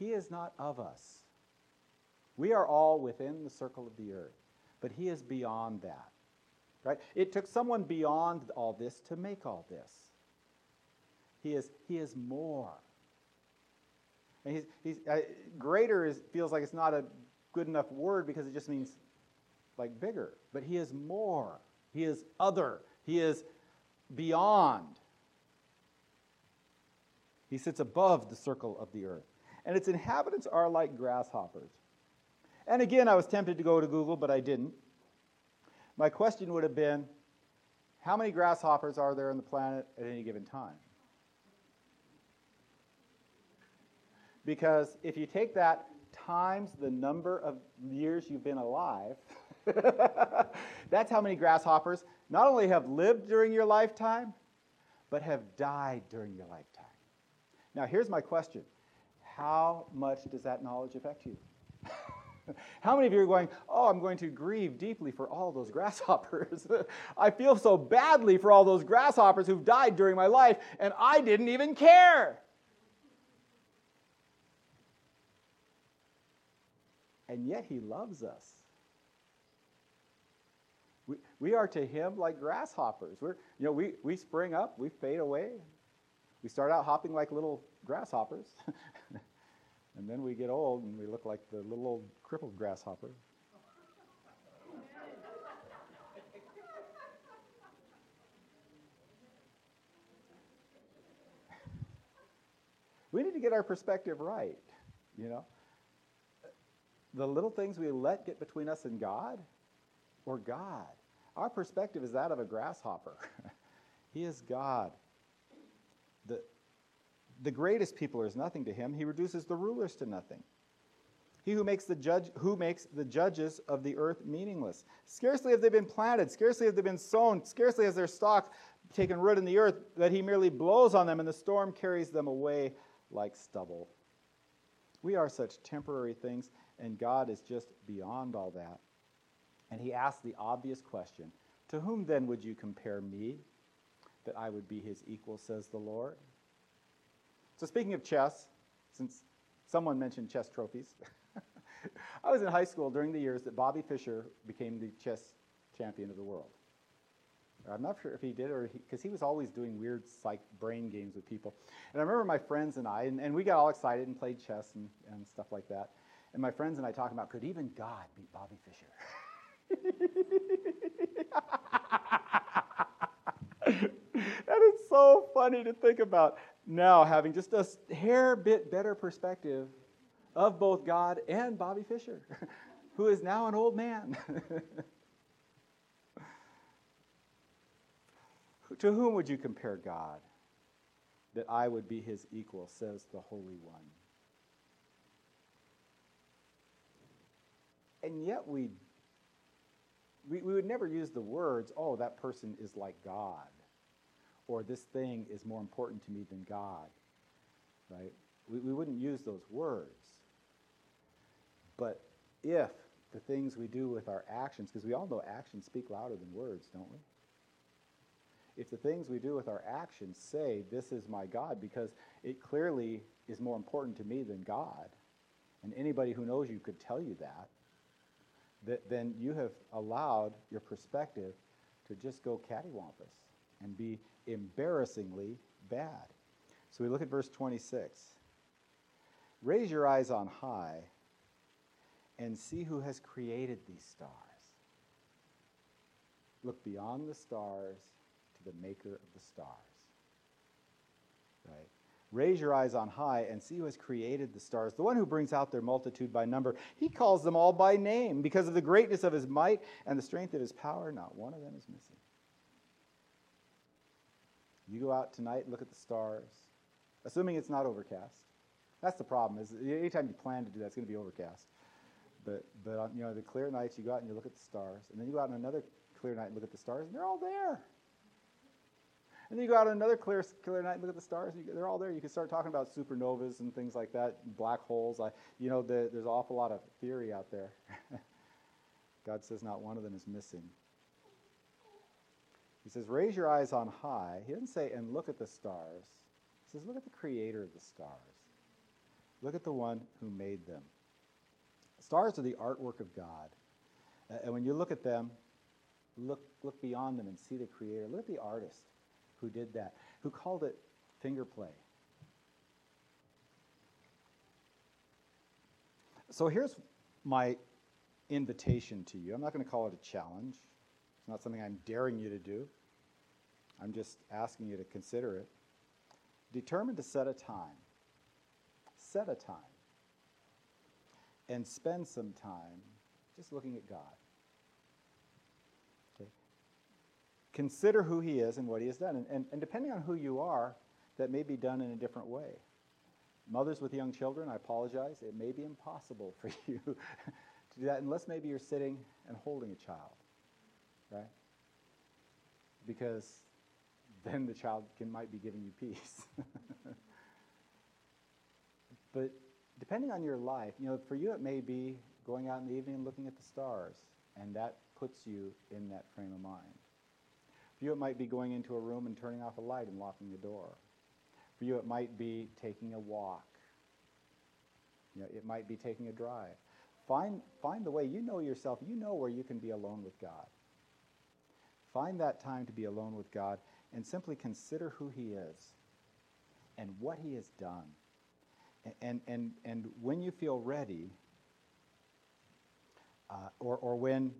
He is not of us. We are all within the circle of the earth, but He is beyond that. Right? It took someone beyond all this to make all this. He is, he is more. And he's, he's, uh, greater is, feels like it's not a good enough word because it just means like bigger. But he is more. He is other. He is beyond. He sits above the circle of the earth. And its inhabitants are like grasshoppers. And again, I was tempted to go to Google, but I didn't. My question would have been how many grasshoppers are there on the planet at any given time? Because if you take that times the number of years you've been alive, that's how many grasshoppers not only have lived during your lifetime, but have died during your lifetime. Now, here's my question How much does that knowledge affect you? How many of you are going, Oh, I'm going to grieve deeply for all those grasshoppers? I feel so badly for all those grasshoppers who've died during my life, and I didn't even care. And yet he loves us. We, we are to him like grasshoppers. We're, you know, we, we spring up, we fade away. We start out hopping like little grasshoppers. And then we get old and we look like the little old crippled grasshopper. we need to get our perspective right, you know. The little things we let get between us and God or God. Our perspective is that of a grasshopper. he is God. The, the greatest people are as nothing to him. He reduces the rulers to nothing. He who makes the judge who makes the judges of the earth meaningless. Scarcely have they been planted, scarcely have they been sown, scarcely has their stock taken root in the earth, that he merely blows on them and the storm carries them away like stubble. We are such temporary things, and God is just beyond all that. And he asks the obvious question To whom then would you compare me, that I would be his equal, says the Lord? So, speaking of chess, since someone mentioned chess trophies, I was in high school during the years that Bobby Fischer became the chess champion of the world. I'm not sure if he did or because he, he, was always doing weird psych brain games with people. And I remember my friends and I, and, and we got all excited and played chess and, and stuff like that. And my friends and I talking about could even God beat Bobby Fischer? that is so funny to think about now having just a hair bit better perspective of both God and Bobby Fischer, who is now an old man. to whom would you compare God? That I would be his equal, says the Holy One. And yet we, we, we would never use the words, oh, that person is like God or this thing is more important to me than God, right? We, we wouldn't use those words. But if the things we do with our actions, because we all know actions speak louder than words, don't we? If the things we do with our actions say, This is my God, because it clearly is more important to me than God, and anybody who knows you could tell you that, that then you have allowed your perspective to just go cattywampus and be embarrassingly bad. So we look at verse 26. Raise your eyes on high and see who has created these stars. Look beyond the stars to the maker of the stars. Right? Raise your eyes on high and see who has created the stars, the one who brings out their multitude by number. He calls them all by name. Because of the greatness of his might and the strength of his power, not one of them is missing. You go out tonight and look at the stars, assuming it's not overcast. That's the problem. Is anytime you plan to do that, it's going to be overcast. But but on, you know the clear nights, you go out and you look at the stars, and then you go out on another clear night and look at the stars, and they're all there. And then you go out on another clear clear night and look at the stars, and you, they're all there. You can start talking about supernovas and things like that, black holes. I, you know, the, there's an awful lot of theory out there. God says not one of them is missing. He says, Raise your eyes on high. He doesn't say, and look at the stars. He says, Look at the creator of the stars. Look at the one who made them. Stars are the artwork of God. Uh, and when you look at them, look, look beyond them and see the creator. Look at the artist who did that, who called it finger play. So here's my invitation to you. I'm not going to call it a challenge. Not something I'm daring you to do. I'm just asking you to consider it. Determine to set a time. Set a time. And spend some time just looking at God. Okay? Consider who He is and what He has done. And, and, and depending on who you are, that may be done in a different way. Mothers with young children, I apologize. It may be impossible for you to do that unless maybe you're sitting and holding a child, right? Because then the child can, might be giving you peace. but depending on your life, you know, for you it may be going out in the evening and looking at the stars, and that puts you in that frame of mind. For you it might be going into a room and turning off a light and locking the door. For you it might be taking a walk. You know, it might be taking a drive. Find, find the way. You know yourself. You know where you can be alone with God. Find that time to be alone with God and simply consider who he is and what he has done. And, and, and when you feel ready, uh, or, or when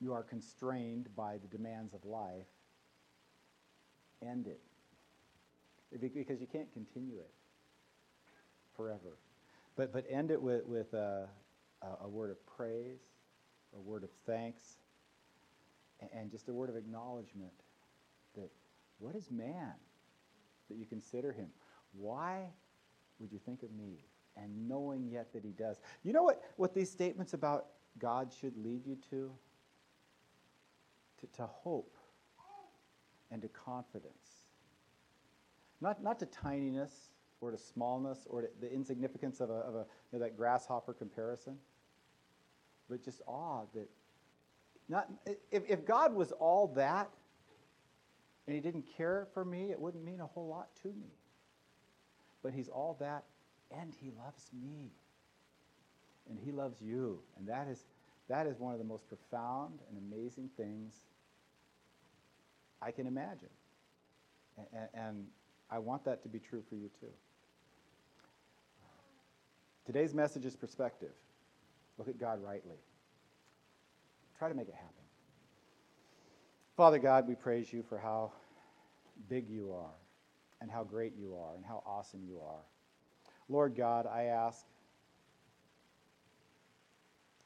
you are constrained by the demands of life, end it. Because you can't continue it forever. But, but end it with, with a, a word of praise, a word of thanks, and just a word of acknowledgement that what is man that you consider him? Why would you think of me? And knowing yet that he does. You know what, what these statements about God should lead you to? To, to hope and to confidence. Not, not to tininess or to smallness or to the insignificance of, a, of a, you know, that grasshopper comparison, but just awe that not, if, if God was all that and he didn't care for me, it wouldn't mean a whole lot to me. But he's all that and he loves me. And he loves you. And that is, that is one of the most profound and amazing things I can imagine. And, and I want that to be true for you too. Today's message is perspective. Look at God rightly. Try to make it happen. Father God, we praise you for how big you are, and how great you are, and how awesome you are. Lord God, I ask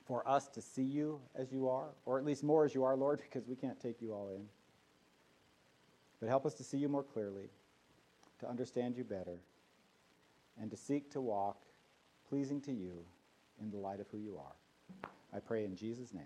for us to see you as you are, or at least more as you are, Lord, because we can't take you all in. But help us to see you more clearly, to understand you better, and to seek to walk pleasing to you in the light of who you are. I pray in Jesus' name.